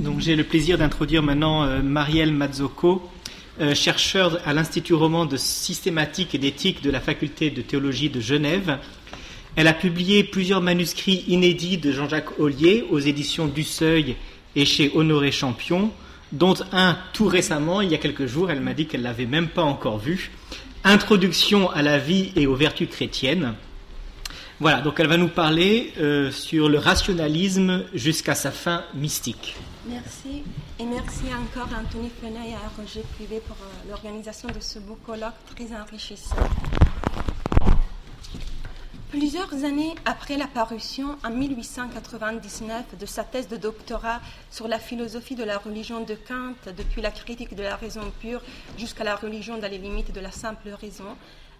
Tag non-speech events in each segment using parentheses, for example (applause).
Donc j'ai le plaisir d'introduire maintenant euh, Marielle Mazzocco, euh, chercheur à l'Institut roman de systématique et d'éthique de la faculté de théologie de Genève. Elle a publié plusieurs manuscrits inédits de Jean-Jacques Ollier aux éditions du Seuil et chez Honoré Champion, dont un tout récemment, il y a quelques jours, elle m'a dit qu'elle l'avait même pas encore vu. Introduction à la vie et aux vertus chrétiennes. Voilà, donc elle va nous parler euh, sur le rationalisme jusqu'à sa fin mystique. Merci. Et merci encore à Anthony Fenay et à Roger Privé pour euh, l'organisation de ce beau colloque très enrichissant. Plusieurs années après la parution, en 1899, de sa thèse de doctorat sur la philosophie de la religion de Kant, depuis la critique de la raison pure jusqu'à la religion dans les limites de la simple raison,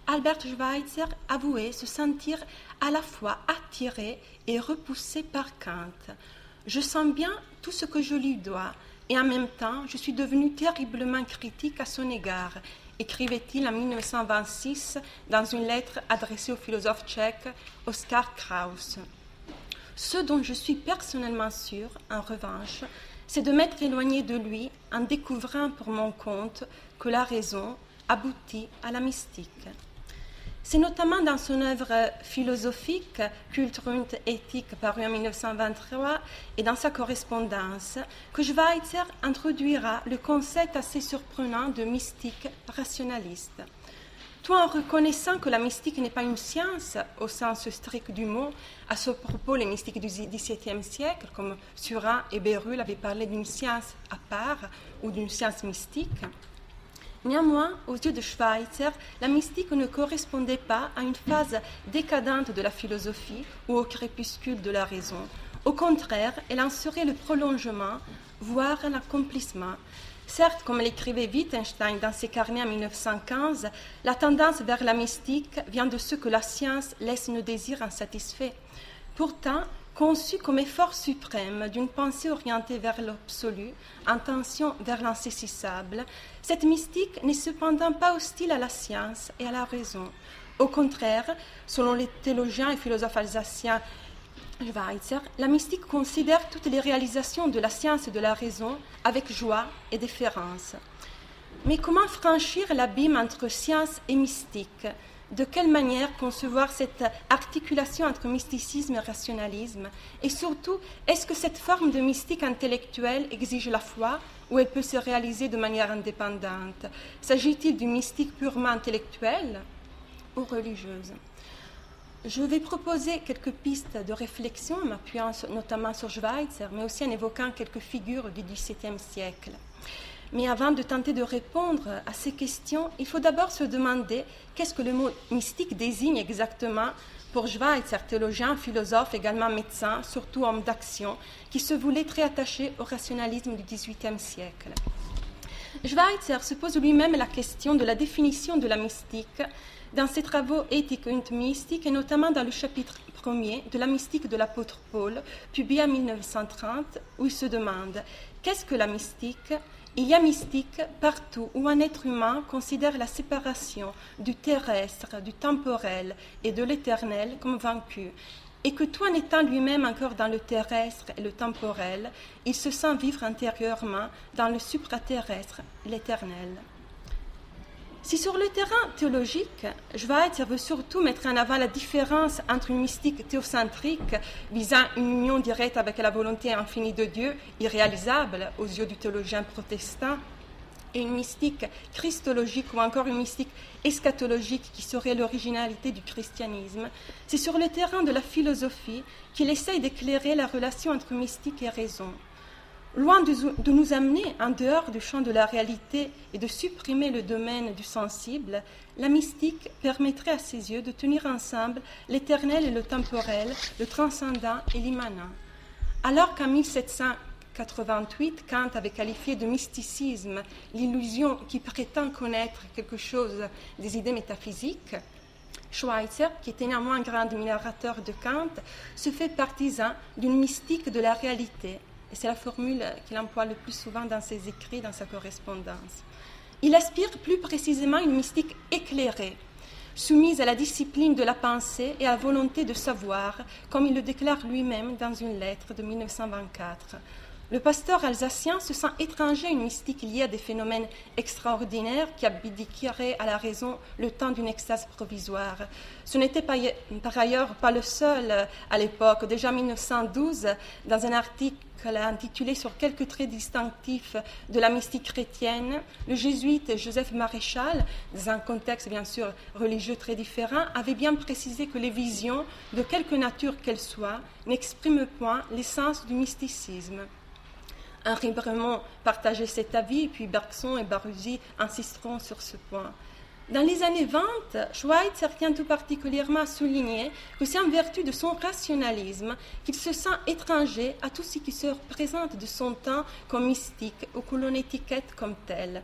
Albert Schweitzer avouait se sentir à la fois attiré et repoussé par Kant. Je sens bien tout ce que je lui dois, et en même temps, je suis devenu terriblement critique à son égard, écrivait-il en 1926 dans une lettre adressée au philosophe tchèque Oskar Kraus. Ce dont je suis personnellement sûr, en revanche, c'est de m'être éloigné de lui en découvrant pour mon compte que la raison aboutit à la mystique. C'est notamment dans son œuvre philosophique, Kultur Ethik, paru en 1923, et dans sa correspondance, que Schweitzer introduira le concept assez surprenant de mystique rationaliste. Tout en reconnaissant que la mystique n'est pas une science au sens strict du mot, à ce propos, les mystiques du XVIIe siècle, comme Surin et Bérulle, avaient parlé d'une science à part ou d'une science mystique, Néanmoins, aux yeux de Schweitzer, la mystique ne correspondait pas à une phase décadente de la philosophie ou au crépuscule de la raison. Au contraire, elle en serait le prolongement, voire un accomplissement. Certes, comme l'écrivait Wittgenstein dans ses carnets en 1915, la tendance vers la mystique vient de ce que la science laisse nos désirs insatisfaits. Pourtant, conçu comme effort suprême d'une pensée orientée vers l'absolu, intention vers l'insaisissable, cette mystique n'est cependant pas hostile à la science et à la raison. Au contraire, selon les théologiens et philosophes alsaciens Schweitzer, la mystique considère toutes les réalisations de la science et de la raison avec joie et déférence. Mais comment franchir l'abîme entre science et mystique? De quelle manière concevoir cette articulation entre mysticisme et rationalisme Et surtout, est-ce que cette forme de mystique intellectuelle exige la foi ou elle peut se réaliser de manière indépendante S'agit-il d'une mystique purement intellectuelle ou religieuse je vais proposer quelques pistes de réflexion en m'appuyant notamment sur Schweitzer, mais aussi en évoquant quelques figures du XVIIe siècle. Mais avant de tenter de répondre à ces questions, il faut d'abord se demander qu'est-ce que le mot mystique désigne exactement pour Schweitzer, théologien, philosophe, également médecin, surtout homme d'action, qui se voulait très attaché au rationalisme du XVIIIe siècle. Schweitzer se pose lui-même la question de la définition de la mystique dans ses travaux Éthique et mystique, et notamment dans le chapitre premier de la mystique de l'apôtre Paul, publié en 1930, où il se demande qu'est-ce que la mystique? Il y a mystique partout où un être humain considère la séparation du terrestre, du temporel et de l'éternel comme vaincu, et que tout en étant lui-même encore dans le terrestre et le temporel, il se sent vivre intérieurement dans le supraterrestre, l'éternel. Si sur le terrain théologique, Schweitzer veut surtout mettre en avant la différence entre une mystique théocentrique visant une union directe avec la volonté infinie de Dieu, irréalisable aux yeux du théologien protestant, et une mystique christologique ou encore une mystique eschatologique qui serait l'originalité du christianisme, c'est sur le terrain de la philosophie qu'il essaye d'éclairer la relation entre mystique et raison. Loin de, nous amener en dehors du champ de la réalité et de supprimer le domaine du sensible, la mystique permettrait à ses yeux de tenir ensemble l'éternel et le temporel, le transcendant et l'immanent. Alors qu'en 1788, Kant avait qualifié de mysticisme l'illusion qui prétend connaître quelque chose des idées métaphysiques, Schweitzer, qui était néanmoins un grand admirateur de Kant, se fait partisan d'une mystique de la réalité et c'est la formule qu'il emploie le plus souvent dans ses écrits, dans sa correspondance. Il aspire plus précisément une mystique éclairée, soumise à la discipline de la pensée et à la volonté de savoir, comme il le déclare lui-même dans une lettre de 1924. Le pasteur alsacien se sent étranger à une mystique liée à des phénomènes extraordinaires qui abdiqueraient à la raison le temps d'une extase provisoire. Ce n'était par ailleurs pas le seul à l'époque. Déjà en 1912, dans un article intitulé sur quelques traits distinctifs de la mystique chrétienne, le jésuite Joseph Maréchal, dans un contexte bien sûr religieux très différent, avait bien précisé que les visions, de quelque nature qu'elles soient, n'expriment point l'essence du mysticisme. Henri Bremont partageait cet avis, puis Bergson et Baruzzi insisteront sur ce point. Dans les années 20, Schweitzer tient tout particulièrement à souligner que c'est en vertu de son rationalisme qu'il se sent étranger à tout ce qui se représente de son temps comme mystique ou que l'on étiquette comme tel.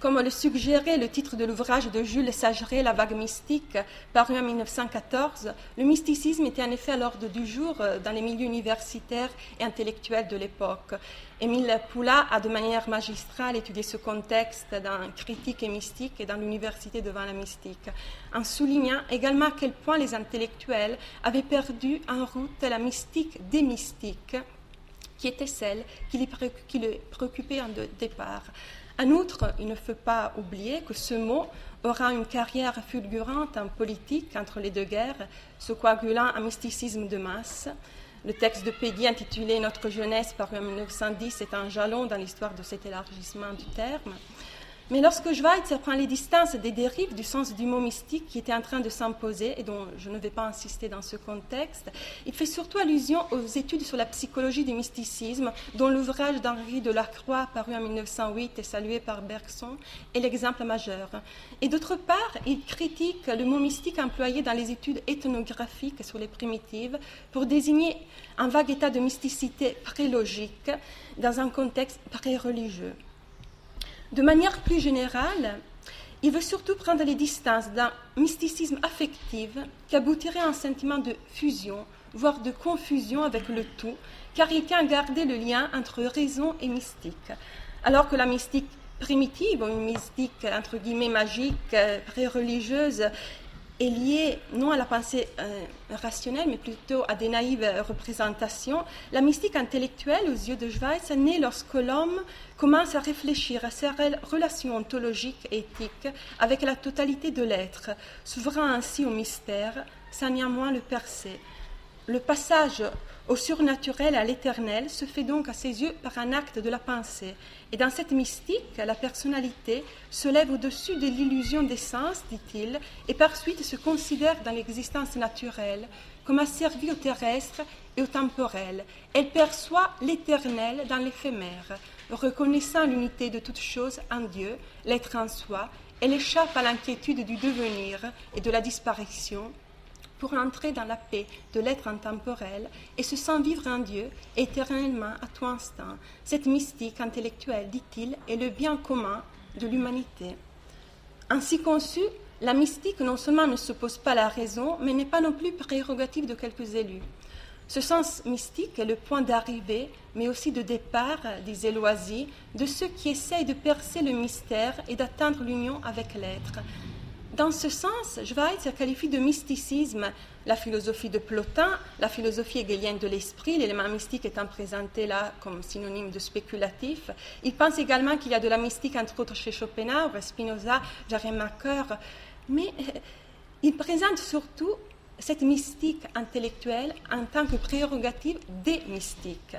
Comme le suggérait le titre de l'ouvrage de Jules Sageret, La vague mystique, paru en 1914, le mysticisme était en effet à l'ordre du jour euh, dans les milieux universitaires et intellectuels de l'époque. Émile Poula a de manière magistrale étudié ce contexte dans Critique et mystique et dans l'université devant la mystique, en soulignant également à quel point les intellectuels avaient perdu en route la mystique des mystiques, qui était celle qui les préoccupait en départ. En outre, il ne faut pas oublier que ce mot aura une carrière fulgurante en politique entre les deux guerres, se coagulant un mysticisme de masse. Le texte de Peggy intitulé Notre jeunesse paru en 1910 est un jalon dans l'histoire de cet élargissement du terme. Mais lorsque Schweitzer prend les distances des dérives du sens du mot mystique qui était en train de s'imposer, et dont je ne vais pas insister dans ce contexte, il fait surtout allusion aux études sur la psychologie du mysticisme, dont l'ouvrage d'Henri de Lacroix, paru en 1908 et salué par Bergson, est l'exemple majeur. Et d'autre part, il critique le mot mystique employé dans les études ethnographiques sur les primitives pour désigner un vague état de mysticité pré-logique dans un contexte pré-religieux. De manière plus générale, il veut surtout prendre les distances d'un mysticisme affectif qui aboutirait à un sentiment de fusion, voire de confusion avec le tout, car il tient à garder le lien entre raison et mystique. Alors que la mystique primitive, ou une mystique entre guillemets magique, euh, pré-religieuse, est liée non à la pensée euh, rationnelle, mais plutôt à des naïves représentations, la mystique intellectuelle, aux yeux de Schweitz, naît lorsque l'homme commence à réfléchir à ses relations ontologiques et éthiques avec la totalité de l'être, s'ouvrant ainsi au mystère, sans néanmoins le percer. Le passage au surnaturel, à l'éternel, se fait donc à ses yeux par un acte de la pensée. Et dans cette mystique, la personnalité se lève au-dessus de l'illusion des sens, dit-il, et par suite se considère dans l'existence naturelle comme asservie au terrestre et au temporel. Elle perçoit l'éternel dans l'éphémère, reconnaissant l'unité de toutes choses en Dieu, l'être en soi, elle échappe à l'inquiétude du devenir et de la disparition pour entrer dans la paix de l'être intemporel et se sent vivre en Dieu éternellement à tout instant. Cette mystique intellectuelle, dit-il, est le bien commun de l'humanité. Ainsi conçue, la mystique non seulement ne s'oppose pas à la raison, mais n'est pas non plus prérogative de quelques élus. Ce sens mystique est le point d'arrivée, mais aussi de départ, disait Loisy, de ceux qui essayent de percer le mystère et d'atteindre l'union avec l'être. Dans ce sens, Schweitzer qualifie de mysticisme la philosophie de Plotin, la philosophie hegelienne de l'esprit, l'élément mystique étant présenté là comme synonyme de spéculatif. Il pense également qu'il y a de la mystique, entre autres chez Schopenhauer, Spinoza, Jaremacher, mais euh, il présente surtout cette mystique intellectuelle en tant que prérogative des mystiques,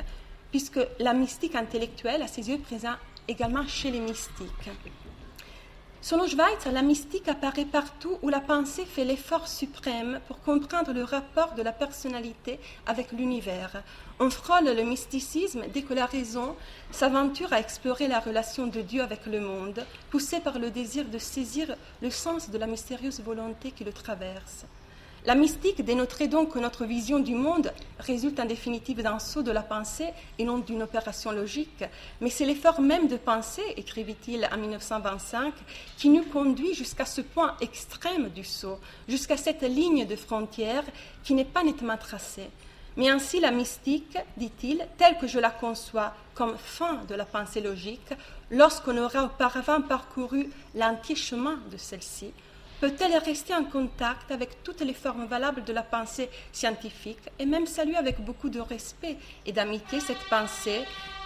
puisque la mystique intellectuelle, à ses yeux, présente également chez les mystiques. Selon Schweitzer, la mystique apparaît partout où la pensée fait l'effort suprême pour comprendre le rapport de la personnalité avec l'univers. On frôle le mysticisme dès que la raison s'aventure à explorer la relation de Dieu avec le monde, poussée par le désir de saisir le sens de la mystérieuse volonté qui le traverse. La mystique dénoterait donc que notre vision du monde résulte en définitive d'un saut de la pensée et non d'une opération logique. Mais c'est l'effort même de penser, écrivit-il en 1925, qui nous conduit jusqu'à ce point extrême du saut, jusqu'à cette ligne de frontière qui n'est pas nettement tracée. Mais ainsi la mystique, dit-il, telle que je la conçois comme fin de la pensée logique, lorsqu'on aura auparavant parcouru l'entier chemin de celle-ci, Peut-elle rester en contact avec toutes les formes valables de la pensée scientifique et même saluer avec beaucoup de respect et d'amitié cette pensée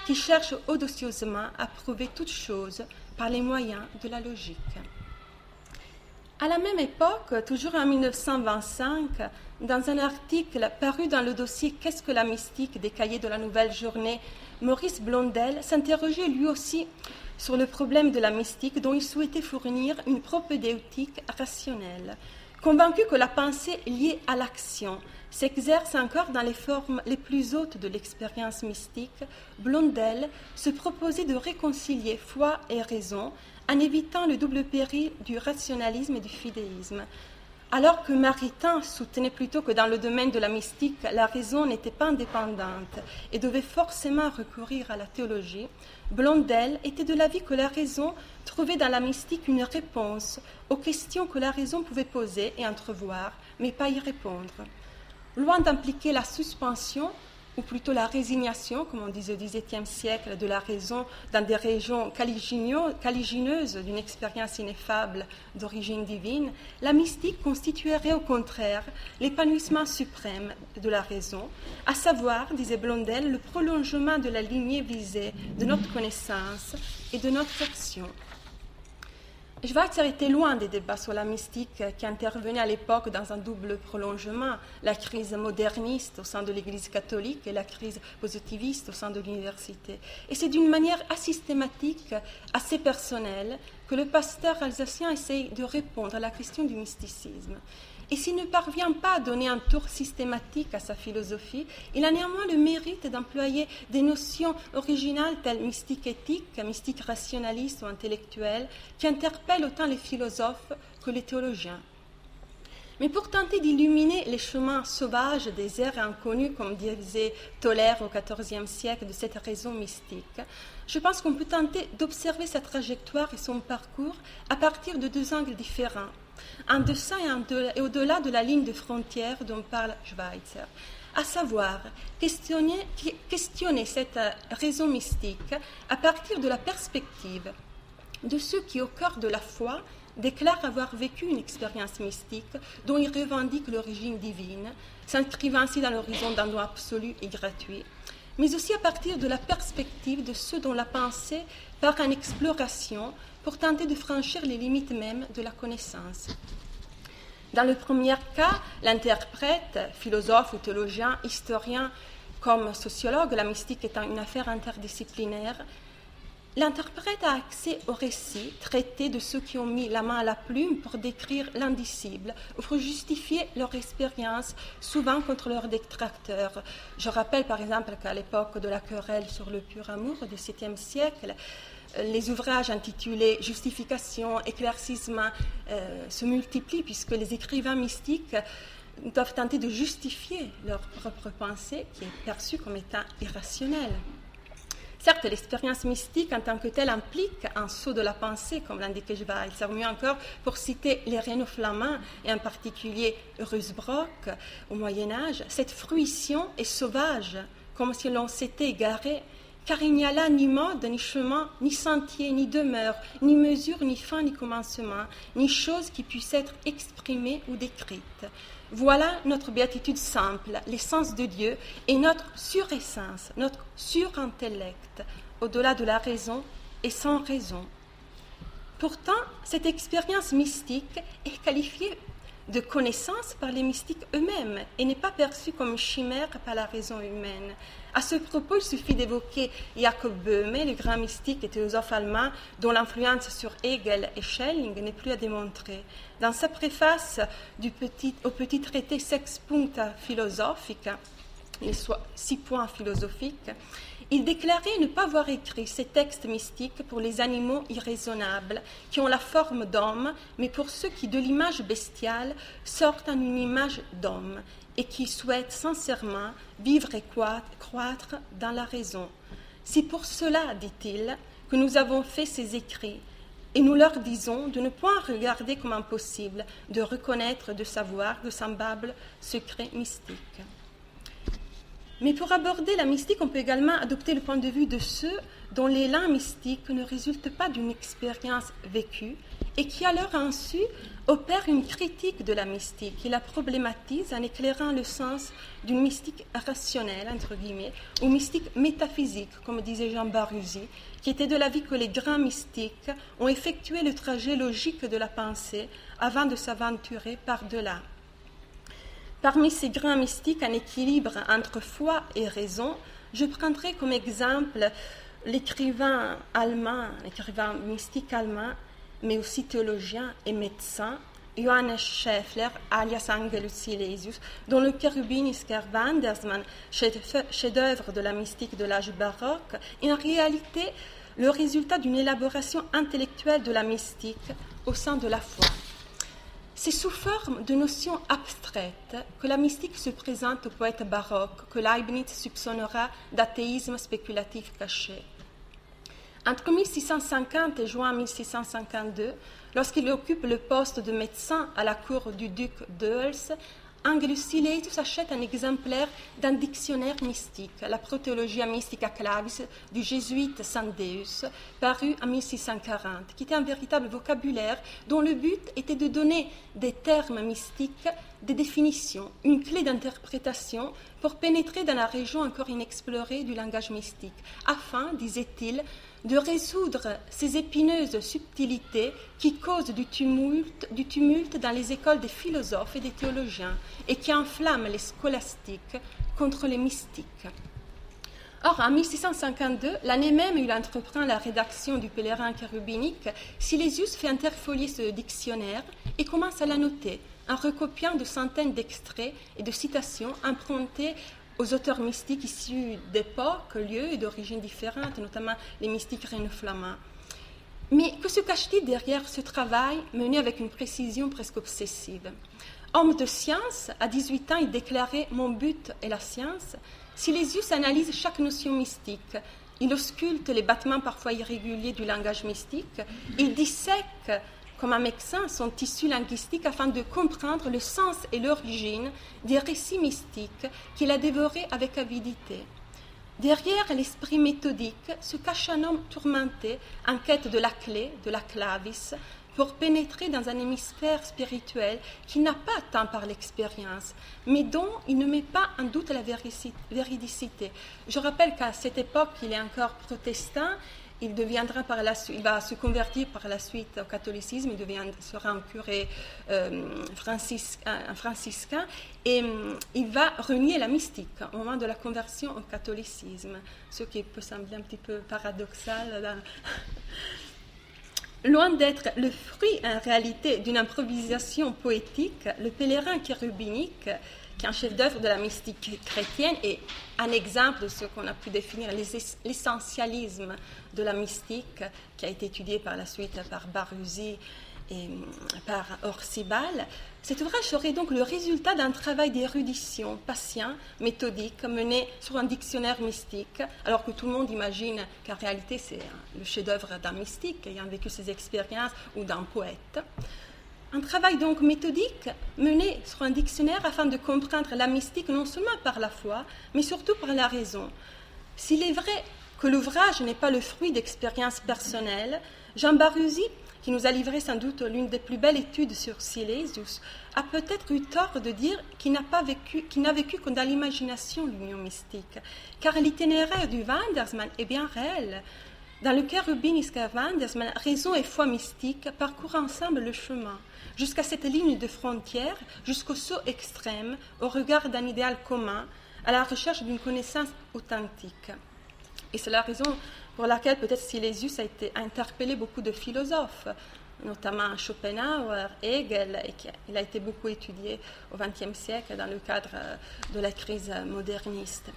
qui cherche audacieusement à prouver toute chose par les moyens de la logique? À la même époque, toujours en 1925, dans un article paru dans le dossier Qu'est-ce que la mystique des cahiers de la Nouvelle Journée, Maurice Blondel s'interrogeait lui aussi sur le problème de la mystique dont il souhaitait fournir une propédeutique rationnelle. Convaincu que la pensée liée à l'action s'exerce encore dans les formes les plus hautes de l'expérience mystique, Blondel se proposait de réconcilier foi et raison en évitant le double péril du rationalisme et du fidéisme. Alors que Maritain soutenait plutôt que dans le domaine de la mystique, la raison n'était pas indépendante et devait forcément recourir à la théologie, Blondel était de l'avis que la raison trouvait dans la mystique une réponse aux questions que la raison pouvait poser et entrevoir, mais pas y répondre. Loin d'impliquer la suspension, ou plutôt la résignation, comme on disait au XVIIe siècle, de la raison dans des régions caligineuses d'une expérience ineffable d'origine divine, la mystique constituerait au contraire l'épanouissement suprême de la raison, à savoir, disait Blondel, le prolongement de la lignée visée de notre connaissance et de notre action. Schweitzer était loin des débats sur la mystique qui intervenaient à l'époque dans un double prolongement, la crise moderniste au sein de l'Église catholique et la crise positiviste au sein de l'université. Et c'est d'une manière asystématique, assez personnelle, que le pasteur alsacien essaye de répondre à la question du mysticisme. Et s'il ne parvient pas à donner un tour systématique à sa philosophie, il a néanmoins le mérite d'employer des notions originales telles mystique éthique, mystique rationaliste ou intellectuelle, qui interpellent autant les philosophes que les théologiens. Mais pour tenter d'illuminer les chemins sauvages des airs inconnus, comme disait Tolère au XIVe siècle, de cette raison mystique, je pense qu'on peut tenter d'observer sa trajectoire et son parcours à partir de deux angles différents en deçà et, au-delà de la ligne de frontière dont parle Schweitzer, à savoir questionner, cette raison mystique à partir de la perspective de ceux qui, au cœur de la foi, déclarent avoir vécu une expérience mystique dont ils revendiquent l'origine divine, s'inscrivant ainsi dans l'horizon d'un don absolu et gratuit, mais aussi à partir de la perspective de ceux dont la pensée part en exploration pour tenter de franchir les limites mêmes de la connaissance. Dans le premier cas, l'interprète, philosophe ou théologien, historien comme sociologue, la mystique étant une affaire interdisciplinaire, l'interprète a accès au récit traité de ceux qui ont mis la main à la plume pour décrire l'indicible ou pour justifier leur expérience, souvent contre leurs détracteurs. Je rappelle par exemple qu'à l'époque de la querelle sur le pur amour du XVIIe siècle, les ouvrages intitulés Justification, éclaircissement euh, se multiplient puisque les écrivains mystiques doivent tenter de justifier leur propre pensée qui est perçue comme étant irrationnelle. Certes, l'expérience mystique en tant que telle implique un saut de la pensée, comme l'indiquait Schweitzer, mieux encore pour citer les Renaud flamands et en particulier Rusbrock au Moyen Âge. Cette fruition est sauvage, comme si l'on s'était égaré car il n'y a là ni mode, ni chemin, ni sentier, ni demeure, ni mesure, ni fin, ni commencement, ni chose qui puisse être exprimée ou décrite. Voilà notre béatitude simple, l'essence de Dieu et notre suressence, notre surintellect, au-delà de la raison et sans raison. Pourtant, cette expérience mystique est qualifiée de connaissance par les mystiques eux-mêmes et n'est pas perçue comme chimère par la raison humaine. À ce propos, il suffit d'évoquer Jacob Böhme, le grand mystique et philosophe allemand, dont l'influence sur Hegel et Schelling n'est plus à démontrer. Dans sa préface au petit traité Sex Puncta Philosophica, six points philosophiques, il déclarait ne pas avoir écrit ces textes mystiques pour les animaux irraisonnables, qui ont la forme d'homme, mais pour ceux qui, de l'image bestiale, sortent en une image d'homme, et qui souhaitent sincèrement vivre et croître dans la raison. C'est pour cela, dit-il, que nous avons fait ces écrits, et nous leur disons de ne point regarder comme impossible de reconnaître, de savoir de semblables secrets mystiques. Mais pour aborder la mystique, on peut également adopter le point de vue de ceux dont l'élan mystique ne résulte pas d'une expérience vécue et qui, à leur insu, opère une critique de la mystique. Il la problématise en éclairant le sens d'une mystique rationnelle, entre guillemets, ou mystique métaphysique, comme disait Jean Baruzzi, qui était de l'avis que les grands mystiques ont effectué le trajet logique de la pensée avant de s'aventurer par-delà. Parmi ces grands mystiques en équilibre entre foi et raison, je prendrai comme exemple l'écrivain allemand, l'écrivain mystique allemand, mais aussi théologien et médecin, Johannes Schäffler, alias Angelus Silesius, dont le Cherubinisker Wandersmann, chef-d'œuvre de la mystique de l'âge baroque, est en réalité le résultat d'une élaboration intellectuelle de la mystique au sein de la foi. C'est sous forme de notions abstraites que la mystique se présente au poète baroque, que Leibniz soupçonnera d'athéisme spéculatif caché. Entre 1650 et juin 1652, lorsqu'il occupe le poste de médecin à la cour du duc d'Euls, Angelus Silesius achète un exemplaire d'un dictionnaire mystique, la Protéologia Mystica Clavis du jésuite Sandeus, paru en 1640, qui était un véritable vocabulaire dont le but était de donner des termes mystiques, des définitions, une clé d'interprétation pour pénétrer dans la région encore inexplorée du langage mystique, afin, disait-il, de résoudre ces épineuses subtilités qui causent du tumulte, du tumulte dans les écoles des philosophes et des théologiens et qui enflamment les scolastiques contre les mystiques. Or, en 1652, l'année même où il entreprend la rédaction du pèlerin chérubinique, Silésius fait interfolier ce dictionnaire et commence à l'annoter en recopiant de centaines d'extraits et de citations empruntées aux auteurs mystiques issus d'époques, lieux et d'origines différentes, notamment les mystiques flamands. Mais que se cache-t-il derrière ce travail mené avec une précision presque obsessive? Homme de science, à 18 ans, il déclarait Mon but est la science. Silésius analyse chaque notion mystique. Il ausculte les battements parfois irréguliers du langage mystique. Il dissèque comme un médecin son tissu linguistique afin de comprendre le sens et l'origine des récits mystiques qu'il a dévorés avec avidité. Derrière l'esprit méthodique se cache un homme tourmenté en quête de la clé, de la clavis, pour pénétrer dans un hémisphère spirituel qui n'a pas atteint par l'expérience, mais dont il ne met pas en doute la véridicité. Je rappelle qu'à cette époque, il est encore protestant il deviendra par la suite, il va se convertir par la suite au catholicisme, il devient, sera un curé euh, franciscain, et euh, il va renier la mystique au moment de la conversion au catholicisme, ce qui peut sembler un petit peu paradoxal. Loin d'être le fruit en réalité d'une improvisation poétique, le pèlerin chérubinique qui est un chef-d'œuvre de la mystique chrétienne et un exemple de ce qu'on a pu définir l'essentialisme de la mystique, qui a été étudié par la suite par Baruzzi et par Orsibal. Cet ouvrage serait donc le résultat d'un travail d'érudition patient, méthodique, mené sur un dictionnaire mystique, alors que tout le monde imagine qu'en réalité c'est le chef-d'œuvre d'un mystique ayant vécu ses expériences ou d'un poète. Un travail donc méthodique mené sur un dictionnaire afin de comprendre la mystique non seulement par la foi, mais surtout par la raison. S'il est vrai que l'ouvrage n'est pas le fruit d'expériences personnelles, Jean Baruzzi, qui nous a livré sans doute l'une des plus belles études sur Silesius, a peut-être eu tort de dire qu'il n'a vécu, qu'il que dans l'imagination l'union mystique, car l'itinéraire du Wandersmann est bien réel. Dans le cœur Rubiniska Wandersmann, raison et foi mystique parcourent ensemble le chemin jusqu'à cette ligne de frontière, jusqu'au saut extrême, au regard d'un idéal commun, à la recherche d'une connaissance authentique. Et c'est la raison pour laquelle peut-être Silésius a été interpellé beaucoup de philosophes, notamment Schopenhauer, Hegel, et qu'il a été beaucoup étudié au XXe siècle dans le cadre de la crise moderniste.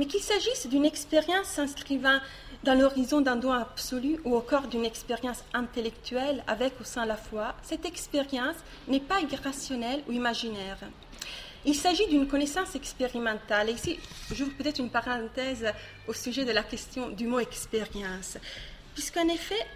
Mais qu'il s'agisse d'une expérience s'inscrivant dans l'horizon d'un don absolu ou corps d'une expérience intellectuelle avec ou sans la foi, cette expérience n'est pas irrationnelle ou imaginaire. Il s'agit d'une connaissance expérimentale. Et ici, j'ouvre peut-être une parenthèse au sujet de la question du mot expérience. Puisqu'en effet,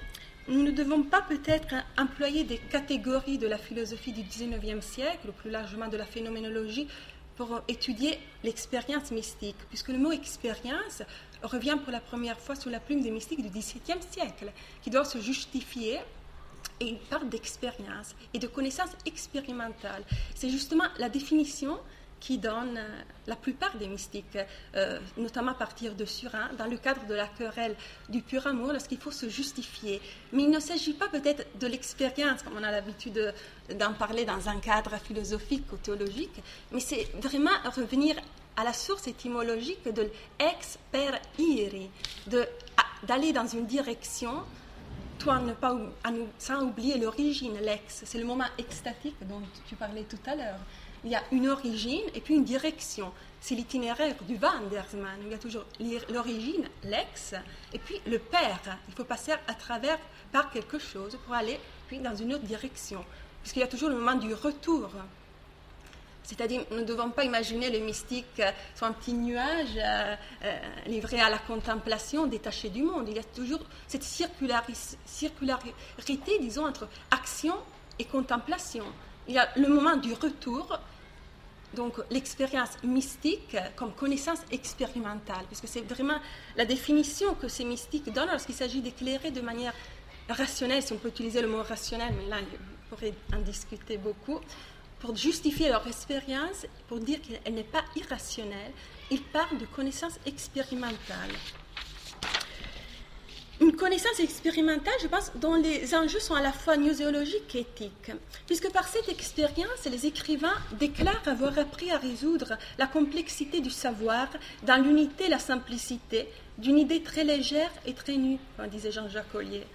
nous ne devons pas peut-être employer des catégories de la philosophie du XIXe siècle, ou plus largement de la phénoménologie, pour étudier l'expérience mystique, puisque le mot expérience revient pour la première fois sous la plume des mystiques du XVIIe siècle, qui doivent se justifier et il parle d'expérience et de connaissances expérimentales. C'est justement la définition qui donne euh, la plupart des mystiques, euh, notamment à partir de Surin, dans le cadre de la querelle du pur amour, lorsqu'il faut se justifier. Mais il ne s'agit pas peut-être de l'expérience, comme on a l'habitude d'en parler dans un cadre philosophique ou théologique, mais c'est vraiment revenir à la source étymologique de l'ex per iri, d'aller dans une direction toi, ne pas, sans oublier l'origine, l'ex, c'est le moment extatique dont tu parlais tout à l'heure il y a une origine et puis une direction. C'est l'itinéraire du Wandersmann. Il y a toujours l'origine, l'ex, et puis le père. Il faut passer à travers par quelque chose pour aller puis dans une autre direction. Puisqu'il y a toujours le moment du retour. C'est-à-dire, nous ne devons pas imaginer le mystique sur un petit nuage euh, euh, livré à la contemplation, détaché du monde. Il y a toujours cette circularité, disons, entre action et contemplation. Il y a le moment du retour donc l'expérience mystique comme connaissance expérimentale, puisque c'est vraiment la définition que ces mystiques donnent lorsqu'il s'agit d'éclairer de manière rationnelle, si on peut utiliser le mot rationnel, mais là, on pourrait en discuter beaucoup, pour justifier leur expérience, pour dire qu'elle n'est pas irrationnelle, ils parlent de connaissance expérimentale une connaissance expérimentale, je pense, dont les enjeux sont à la fois muséologiques et éthiques. Puisque par cette expérience, les écrivains déclarent avoir appris à résoudre la complexité du savoir dans l'unité la simplicité d'une idée très légère et très nue, comme disait Jean-Jacques Collier.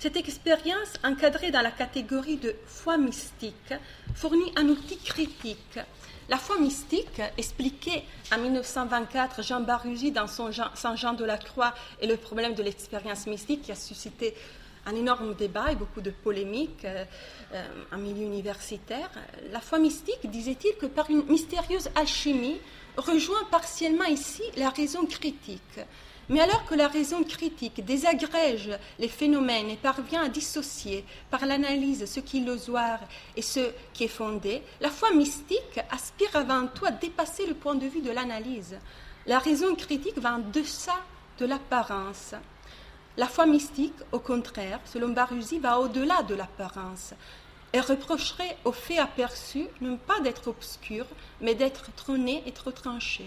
Cette expérience, encadrée dans la catégorie de foi mystique, fournit un outil critique la foi mystique, expliquée en 1924 Jean Barugis dans son Saint-Jean de la Croix et le problème de l'expérience mystique qui a suscité un énorme débat et beaucoup de polémiques euh, euh, en milieu universitaire. La foi mystique, disait-il, que par une mystérieuse alchimie, rejoint partiellement ici la raison critique mais alors que la raison critique désagrège les phénomènes et parvient à dissocier par l'analyse ce qui est illusoire et ce qui est fondé, la foi mystique aspire avant tout à dépasser le point de vue de l'analyse. La raison critique va en deçà de l'apparence. La foi mystique, au contraire, selon Barusi, va au-delà de l'apparence. Elle reprocherait au fait aperçu non pas d'être obscur, mais d'être trôné et trop tranché.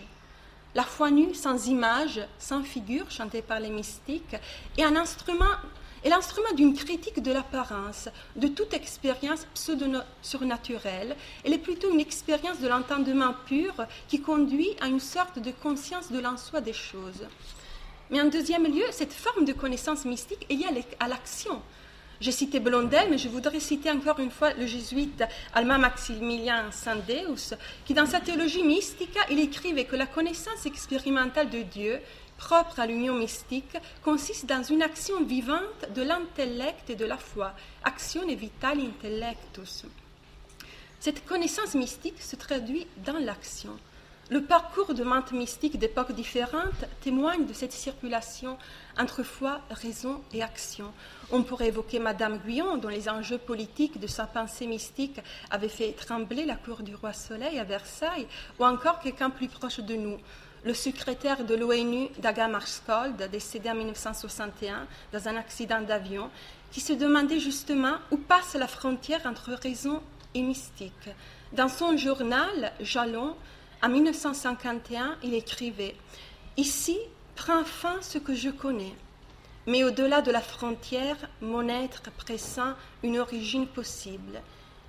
La foi nue, sans image, sans figure, chantée par les mystiques, est l'instrument d'une critique de l'apparence, de toute expérience pseudo-surnaturelle. Elle est plutôt une expérience de l'entendement pur qui conduit à une sorte de conscience de l'en soi des choses. Mais en deuxième lieu, cette forme de connaissance mystique est liée à l'action. J'ai cité Blondel, mais je voudrais citer encore une fois le jésuite allemand Maximilien Sandeus, qui dans sa théologie mystica, il écrivait que la connaissance expérimentale de Dieu, propre à l'union mystique, consiste dans une action vivante de l'intellect et de la foi, action vitale intellectus. Cette connaissance mystique se traduit dans l'action. Le parcours de mantes mystiques d'époques différentes témoigne de cette circulation entre foi, raison et action. On pourrait évoquer Madame Guyon, dont les enjeux politiques de sa pensée mystique avaient fait trembler la cour du roi Soleil à Versailles, ou encore quelqu'un plus proche de nous, le secrétaire de l'ONU, Daga Marskold, décédé en 1961 dans un accident d'avion, qui se demandait justement où passe la frontière entre raison et mystique. Dans son journal, Jalon, en 1951, il écrivait Ici prend fin ce que je connais, mais au-delà de la frontière, mon être pressent une origine possible.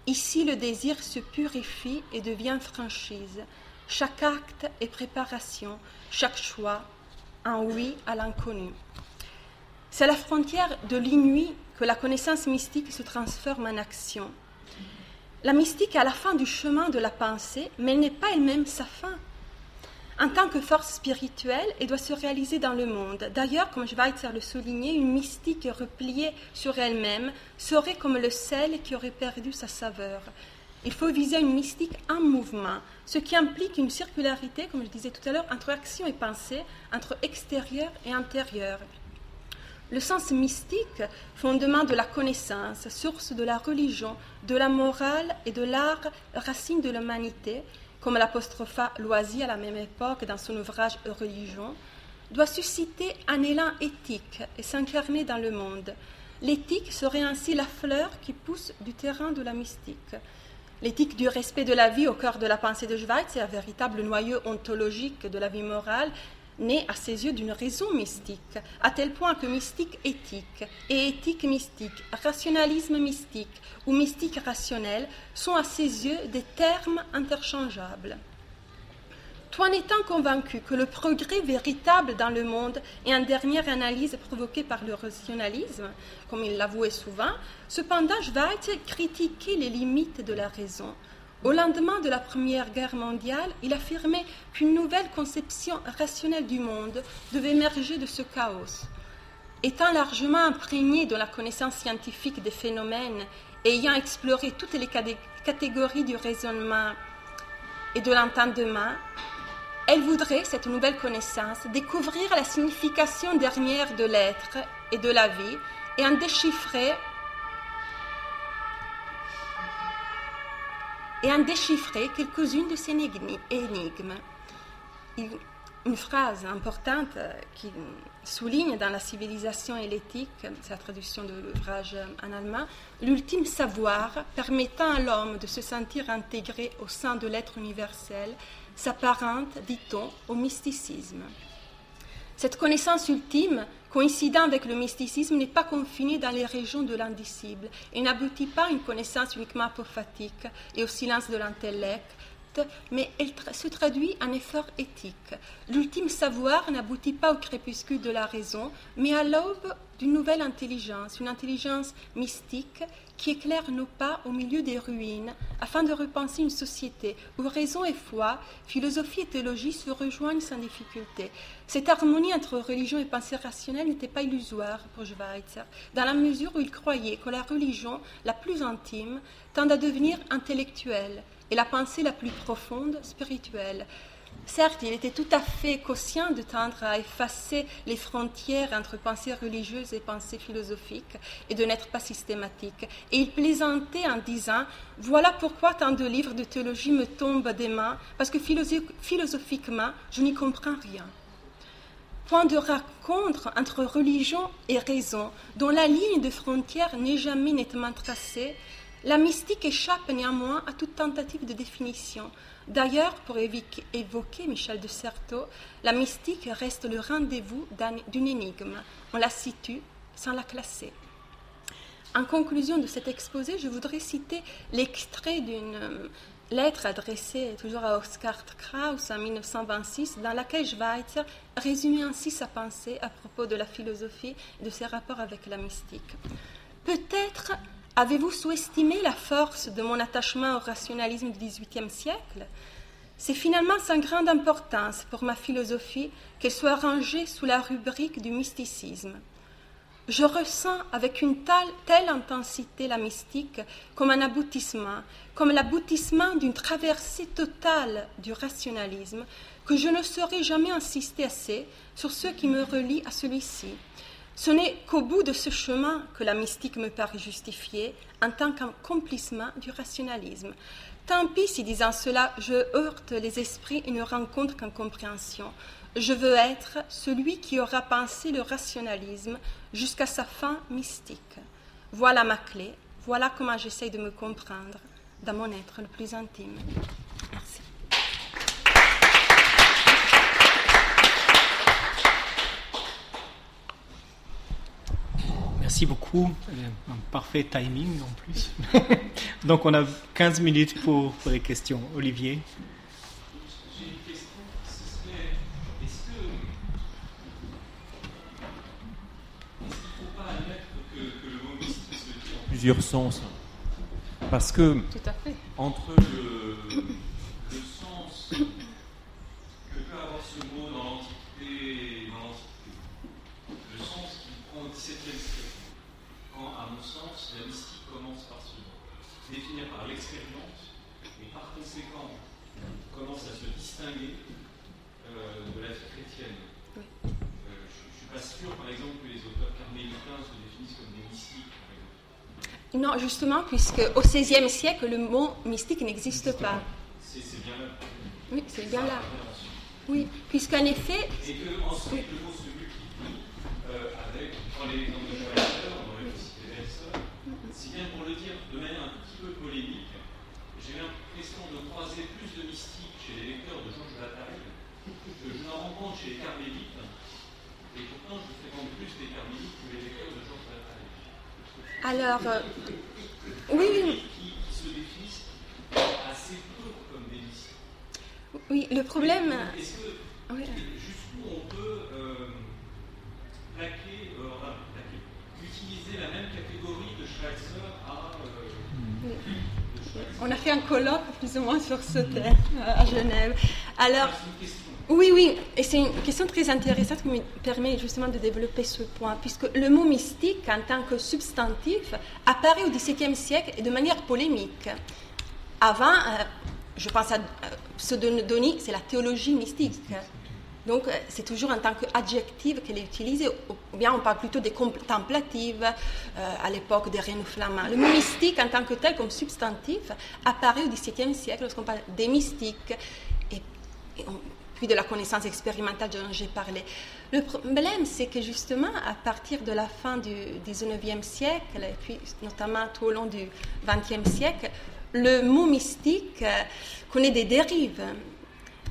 Ici, le désir se purifie et devient franchise. Chaque acte est préparation, chaque choix, un oui à l'inconnu. C'est à la frontière de l'inouï que la connaissance mystique se transforme en action. La mystique est à la fin du chemin de la pensée, mais elle n'est pas elle-même sa fin. En tant que force spirituelle, elle doit se réaliser dans le monde. D'ailleurs, comme Schweitzer le soulignait, une mystique repliée sur elle-même serait comme le sel qui aurait perdu sa saveur. Il faut viser une mystique en mouvement, ce qui implique une circularité, comme je disais tout à l'heure, entre action et pensée, entre extérieur et intérieur. Le sens mystique, fondement de la connaissance, source de la religion, de la morale et de l'art, racine de l'humanité, comme l'apostropha Loisy à la même époque dans son ouvrage Religion, doit susciter un élan éthique et s'incarner dans le monde. l'éthique serait ainsi la fleur qui pousse du terrain de la mystique. L'éthique du respect de la vie au cœur de la pensée de Schweitz est un véritable noyau ontologique de la vie morale, né à ses yeux d'une raison mystique, à tel point que mystique éthique et éthique mystique, rationalisme mystique ou mystique rationnel sont à ses yeux des termes interchangeables. Tout en convaincu que le progrès véritable dans le monde est en dernière analyse provoqué par le rationalisme, comme il l'avouait souvent, cependant Schweitz critiquait les limites de la raison. Au lendemain de la Première Guerre mondiale, il affirmait qu'une nouvelle conception rationnelle du monde devait émerger de ce chaos. Étant largement imprégné de la connaissance scientifique des phénomènes et ayant exploré toutes les catégories du raisonnement et de l'entendement, elle voudrait, cette nouvelle connaissance, découvrir la signification dernière de l'être et de la vie et en déchiffrer et en déchiffrer quelques-unes de ces énigmes. Une phrase importante qui souligne dans la civilisation et l'éthique, la traduction de l'ouvrage en allemand, l'ultime savoir permettant à l'homme de se sentir intégré au sein de l'être universel s'apparente, dit-on, au mysticisme. Cette connaissance ultime, coïncidant avec le mysticisme, n'est pas confinée dans les régions de l'indicible et n'aboutit pas à une connaissance uniquement apophatique et au silence de l'intellect, mais elle se traduit en effort éthique. L'ultime savoir n'aboutit pas au crépuscule de la raison, mais à l'aube d'une nouvelle intelligence, une intelligence mystique qui éclaire nos pas au milieu des ruines, afin de repenser une société où raison et foi, philosophie et théologie se rejoignent sans difficulté. Cette harmonie entre religion et pensée rationnelle n'était pas illusoire pour Schweitzer, dans la mesure où il croyait que la religion la plus intime tend à devenir intellectuelle et la pensée la plus profonde spirituelle. Certes, il était tout à fait conscient de tendre à effacer les frontières entre pensée religieuse et pensée philosophique et de n'être pas systématique. Et il plaisantait en disant Voilà pourquoi tant de livres de théologie me tombent des mains, parce que philosophiquement, je n'y comprends rien. Point de rencontre entre religion et raison, dont la ligne de frontière n'est jamais nettement tracée, la mystique échappe néanmoins à toute tentative de définition. D'ailleurs, pour évoquer Michel de Certeau, la mystique reste le rendez-vous d'une énigme. On la situe sans la classer. En conclusion de cet exposé, je voudrais citer l'extrait d'une euh, lettre adressée toujours à Oskar Krauss en 1926, dans laquelle Schweitzer résumait ainsi sa pensée à propos de la philosophie et de ses rapports avec la mystique. Peut-être Avez-vous sous-estimé la force de mon attachement au rationalisme du XVIIIe siècle? C'est finalement sans grande importance pour ma philosophie qu'elle soit rangée sous la rubrique du mysticisme. Je ressens avec une telle, telle intensité la mystique comme un aboutissement, comme l'aboutissement d'une traversée totale du rationalisme, que je ne saurais jamais insister assez sur ce qui me relie à celui-ci. Ce n'est qu'au bout de ce chemin que la mystique me paraît justifiée en tant qu'accomplissement du rationalisme. Tant pis si disant cela, je heurte les esprits et ne rencontre qu'incompréhension. Je veux être celui qui aura pensé le rationalisme jusqu'à sa fin mystique. Voilà ma clé, voilà comment j'essaye de me comprendre dans mon être le plus intime. Merci beaucoup. Un parfait timing en plus. (laughs) Donc on a 15 minutes pour, les questions. Olivier J'ai une question. Est-ce que est-ce qu'il ne faut pas admettre que, que le mot mystique se dit en plusieurs sens? Parce que Tout à fait. entre le Non, justement, puisque au XVIe siècle, le mot mystique n'existe pas. C'est bien là. Oui, puisqu'en effet. Et que ensuite, le mot se multiplie euh, avec, dans les exemples de Schweitzer, dans le Psychedelic, si bien pour le dire de manière un petit peu polémique, j'ai l'impression de croiser plus de mystiques chez les lecteurs de Georges Bataille que je n'en rencontre chez les carmélites, et pourtant je fréquente plus les carmélites que les lecteurs de Georges des mystiques. Oui, le problème. Est-ce que Oui. jusqu'où on peut euh, plaquer, euh, utiliser la même catégorie de Schweitzer à euh, Oui. de Schweitzer On a fait un colloque plus ou moins sur ce thème euh, à Genève. Alors, C'est une question. Oui, oui, et c'est une question très intéressante qui me permet justement de développer ce point, puisque le mot mystique en tant que substantif apparaît au XVIIe siècle et de manière polémique. Avant, euh, je pense à euh, Pseudodoni, c'est la théologie mystique. Donc, euh, c'est toujours en tant qu'adjectif qu'elle est utilisée, ou bien on parle plutôt des contemplatives à l'époque des Renaud flamands. Le mot mystique, en tant que tel, comme substantif, apparaît au XVIIe siècle lorsqu'on parle des mystiques, et, et on- puis de la connaissance expérimentale dont j'ai parlé. Le problème, c'est que justement, à partir de la fin du XIXe siècle, et puis notamment tout au long du XXe siècle, le mot mystique euh, connaît des dérives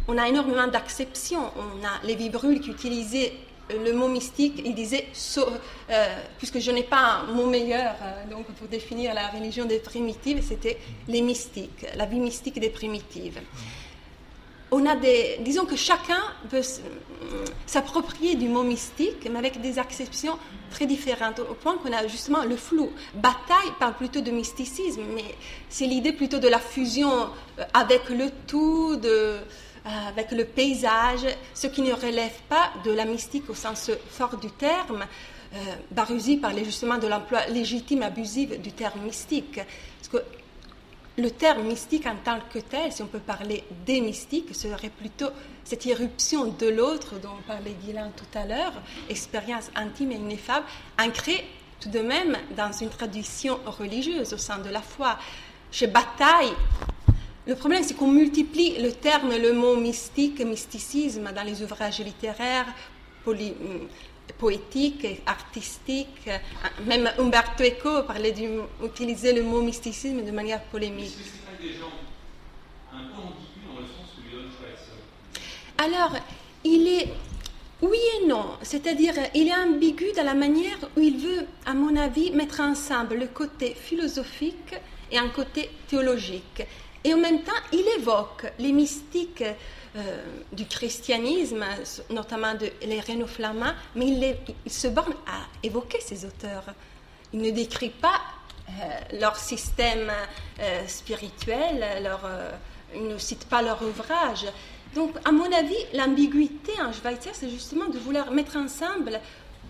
on a énormément d'acceptions. On a Lévi Brûle qui utilisait le mot mystique, il disait, so- euh, puisque je n'ai pas un mot meilleur euh, donc pour définir la religion des primitives, c'était les mystiques, la vie mystique des primitives. On a des, disons que chacun peut s'approprier du mot mystique, mais avec des acceptions très différentes, au point qu'on a justement le flou. Bataille parle plutôt de mysticisme, mais c'est l'idée plutôt de la fusion euh, avec le tout, de, euh, avec le paysage, ce qui ne relève pas de la mystique au sens fort du terme. Euh, Baruzzi parlait justement de l'emploi légitime abusif du terme mystique. Le terme mystique en tant que tel, si on peut parler des mystiques, serait plutôt cette irruption de l'autre dont parlait Guilain tout à l'heure, expérience intime et ineffable, ancrée tout de même dans une tradition religieuse au sein de la foi. Chez Bataille, le problème, c'est qu'on multiplie le terme, le mot mystique, mysticisme dans les ouvrages littéraires, poly- poétiques, artistiques. Même Umberto Eco parlait d'utiliser le mot mysticisme de manière polémique. Alors, il est oui et non, c'est-à-dire il est ambigu dans la manière où il veut, à mon avis, mettre ensemble le côté philosophique et un côté théologique. Et en même temps, il évoque les mystiques euh, du christianisme, notamment de, les Renaud mais il, se borne à évoquer ces auteurs. Il ne décrit pas euh, leur système euh, spirituel, il ne cite pas leur ouvrage. Donc, à mon avis, l'ambiguïté en Schweitzer, c'est justement de vouloir mettre ensemble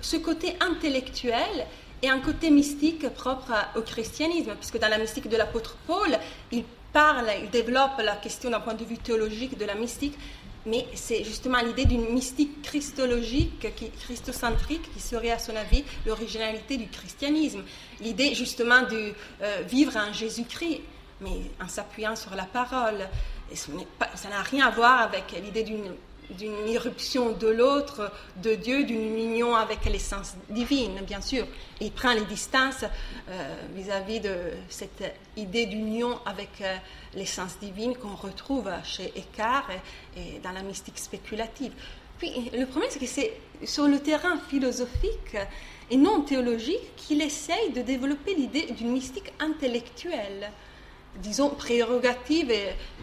ce côté intellectuel et un côté mystique propre au christianisme, puisque dans la mystique de l'apôtre Paul, il parle, il développe la question d'un point de vue théologique de la mystique, mais c'est justement l'idée d'une mystique christologique, christocentrique, qui serait à son avis l'originalité du christianisme. L'idée justement de euh, vivre en Jésus-Christ, mais en s'appuyant sur la parole. Et ça n'a rien à voir avec l'idée d'une d'une irruption de l'autre, de Dieu, d'une union avec l'essence divine, bien sûr. Il prend les distances euh, vis-à-vis de cette idée d'union avec euh, l'essence divine qu'on retrouve chez Eckhart et, et dans la mystique spéculative. Puis le problème, c'est que c'est sur le terrain philosophique et non théologique qu'il essaye de développer l'idée d'une mystique intellectuelle, disons prérogative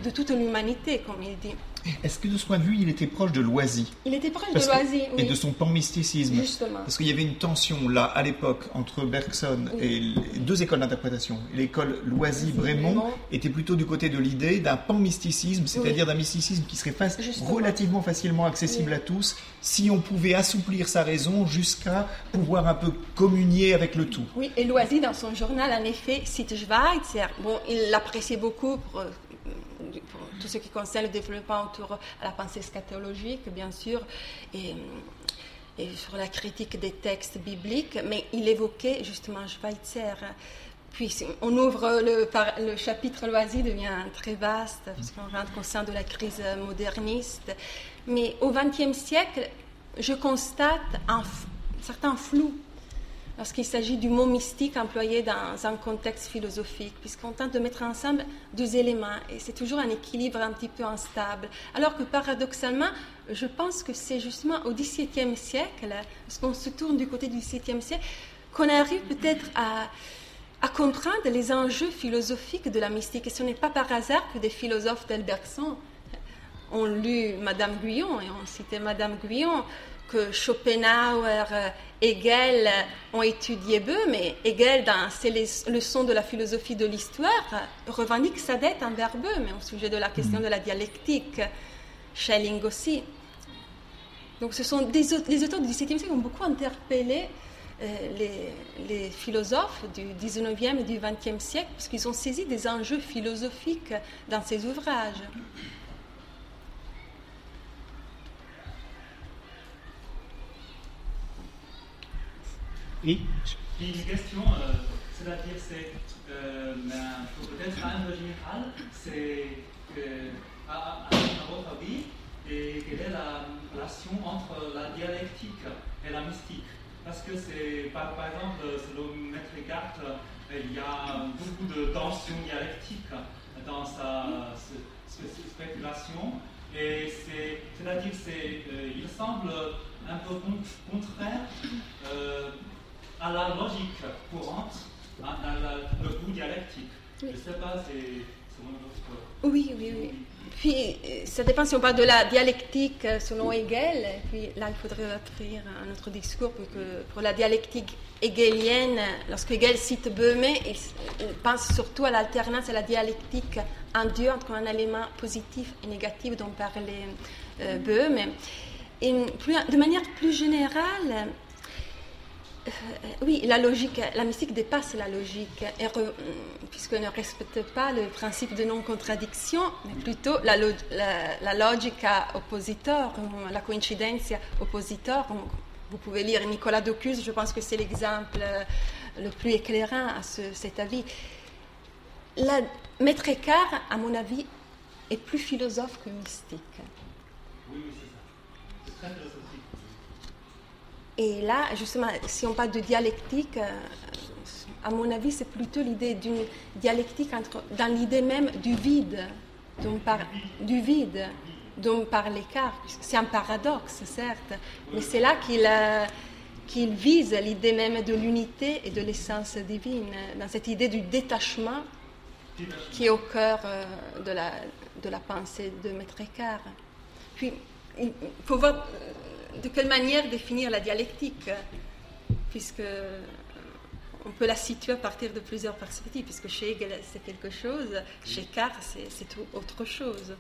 de toute l'humanité, comme il dit. Est-ce que de ce point de vue, il était proche de Loisy Il était proche Parce de que- Loisy, et oui. de son pan-mysticisme Justement. Parce qu'il y avait une tension là, à l'époque, entre Bergson et deux écoles d'interprétation. L'école Loisy-Brémond Brémond. était plutôt du côté de l'idée d'un pan-mysticisme, c'est-à-dire d'un mysticisme qui serait relativement facilement accessible Oui. à tous, si on pouvait assouplir sa raison jusqu'à pouvoir un peu communier avec le tout. Oui, et Loisy, dans son journal, en effet, cite Schweitzer. Bon, il l'appréciait beaucoup pour, euh, pour tout ce qui concerne le développement autour de la pensée scatologique, bien sûr, et, sur la critique des textes bibliques, mais il évoquait justement Schweitzer. Puis on ouvre le, chapitre Loisy, devient très vaste, puisqu'on rentre au sein de la crise moderniste. Mais au XXe siècle, je constate un certain flou lorsqu'il s'agit du mot mystique employé dans un contexte philosophique, puisqu'on tente de mettre ensemble deux éléments, et c'est toujours un équilibre un petit peu instable. Alors que paradoxalement, je pense que c'est justement au XVIIe siècle, lorsqu'on se tourne du côté du XVIIe siècle, qu'on arrive peut-être à, comprendre les enjeux philosophiques de la mystique. Et ce n'est pas par hasard que des philosophes tel Bergson ont lu Madame Guyon et ont cité Madame Guyon, que Schopenhauer, euh, Hegel ont étudié Böhm, mais Hegel, dans ses leçons de la philosophie de l'histoire, revendique sa dette envers Böhm au sujet de la question de la dialectique. Schelling aussi. Donc ce sont des, les auteurs du XVIIe siècle qui ont beaucoup interpellé euh, les, les, philosophes du XIXe et du XXe siècle, parce qu'ils ont saisi des enjeux philosophiques dans ces ouvrages. Oui. Une question, euh, c'est-à-dire, c'est euh, peut-être un peu général, c'est que, à, à, votre avis, quelle est la relation entre la dialectique et la mystique? Parce que c'est, par, exemple, selon Maître Eckhart, il y a beaucoup de tensions dialectiques dans sa spéculation. Et c'est, c'est-à-dire, c'est, euh, il semble un peu contraire euh, à la logique courante, à, le goût dialectique. Je ne sais pas, c'est selon votre... Oui, oui, oui. Puis, ça dépend si on parle de la dialectique selon Hegel. Et puis là, il faudrait offrir un autre discours, que pour la dialectique hegelienne, lorsque Hegel cite Böhme, il, pense surtout à l'alternance à la dialectique en deux entre un élément positif et négatif dont parlait euh, Böhme. Et de manière plus générale, euh, oui, la logique, la mystique dépasse la logique, puisqu'elle ne respecte pas le principe de non-contradiction, mais plutôt la, la, la oppositor, la coïncidence oppositor. Vous pouvez lire Nicolas Docus, je pense que c'est l'exemple le plus éclairant à cet avis. La, Maître Écart, à mon avis, est plus philosophe que mystique. Oui, c'est ça. C'est très. Et là, justement, si on parle de dialectique, euh, à mon avis, c'est plutôt l'idée d'une dialectique dans l'idée même du vide, dont par, du vide dont parle l'écart. C'est un paradoxe, certes, mais c'est là qu'il euh, qu'il vise l'idée même de l'unité et de l'essence divine, dans cette idée du détachement qui est au cœur euh, de, la, de la pensée de Maître Écart. Puis, il faut voir de quelle manière définir la dialectique Puisque on peut la situer à partir de plusieurs perspectives, puisque chez Hegel c'est quelque chose, chez Carr c'est autre chose.